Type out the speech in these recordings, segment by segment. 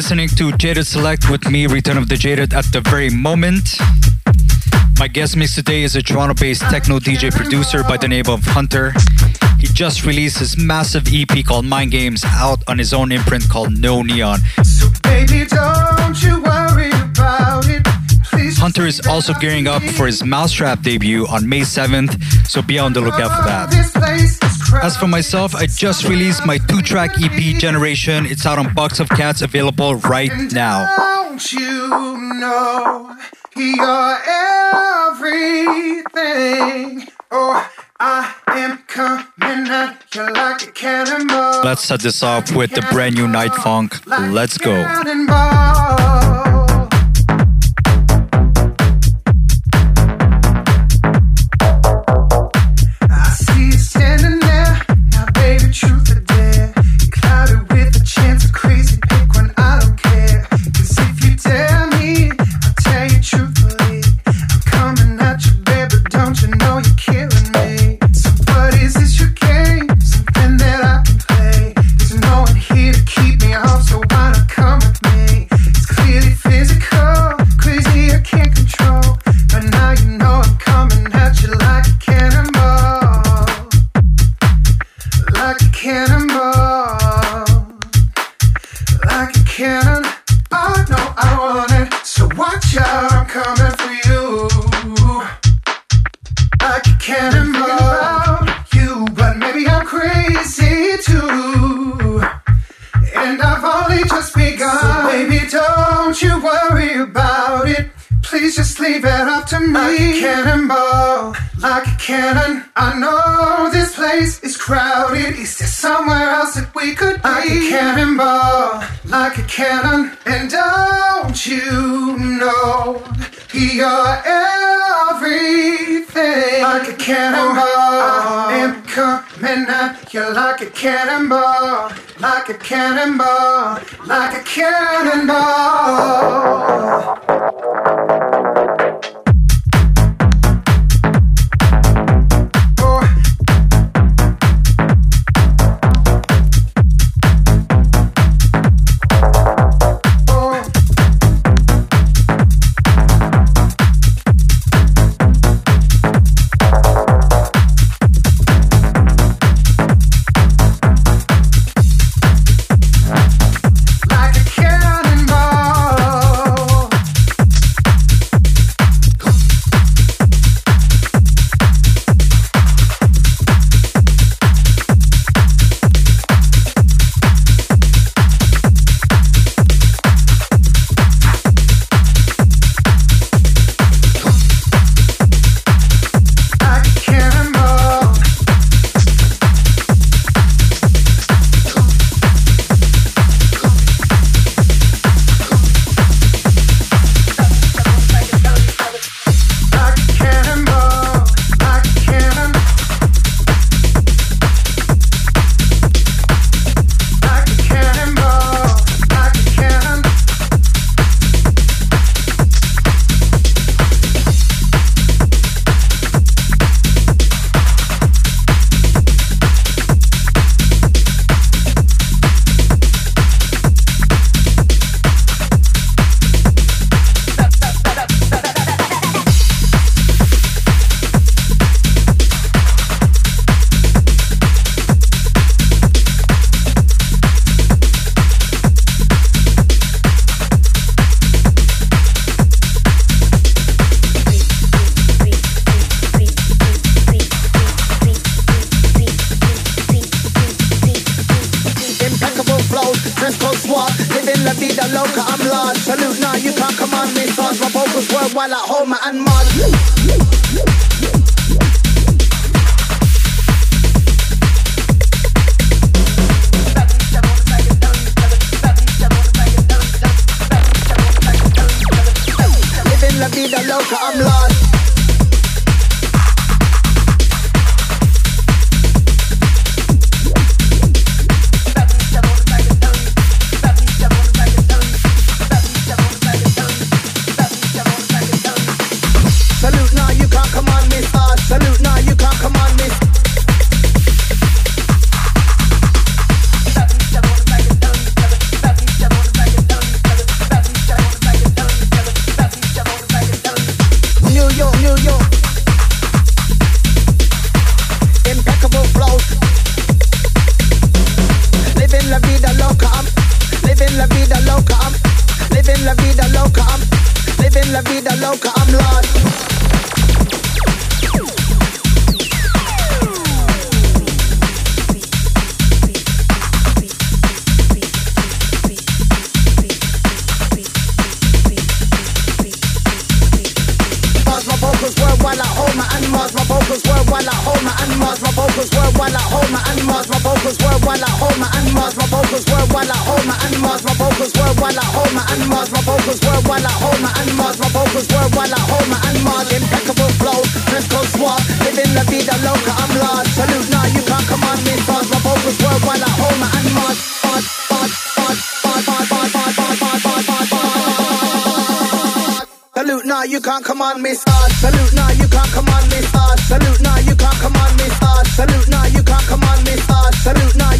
listening to Jaded Select with me, Return of the Jaded, at the very moment. My guest mix today is a Toronto based techno DJ producer by the name of HNTR. He just released his massive EP called Mind Games out on his own imprint called No Neon. So baby, don't you worry about it. Please HNTR is also gearing up for his Mousetrap debut on May 7th, so be on the lookout for that. This place is crowded. As for myself, I just released my two track EP Generation. It's out on Box of Cats, available right now. Don't you know you're everything? Oh, I am coming at you like a cannonball. Let's set this off with the brand new Night Funk. Let's go. Don't you worry about. Please just leave it up to me. Like a cannonball, like a cannon. I know this place is crowded. Is there somewhere else that we could be? Like a cannonball, like a cannon. And don't you know you're everything? Like a cannonball, I'm coming at you like a cannonball, like a cannonball, like a cannonball. And Mars. My vocals worldwide like Homer and Mars. My vocals worldwide like Homer and Mars. My vocals worldwide like Homer and Mars. My vocals worldwide like Homer and Mars. My vocals worldwide like Homer and Mars. My vocals worldwide like Homer and Mars. Impeccable flow, dress code swap, living la vida loca. I'm large. Salute now, you can't command me. Stars. My vocals worldwide like Homer and Mars. Now, you can't command me. Stars. Salute now, you can't command me. Stars. Salute now, you can't command me. Stars. Salute now, you can't command me. Stars. Salute now,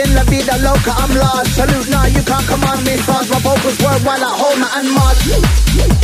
living la vida loca, I'm lost. Salute, nah, you can't command me, fast. My vocals work while I hold my hand march.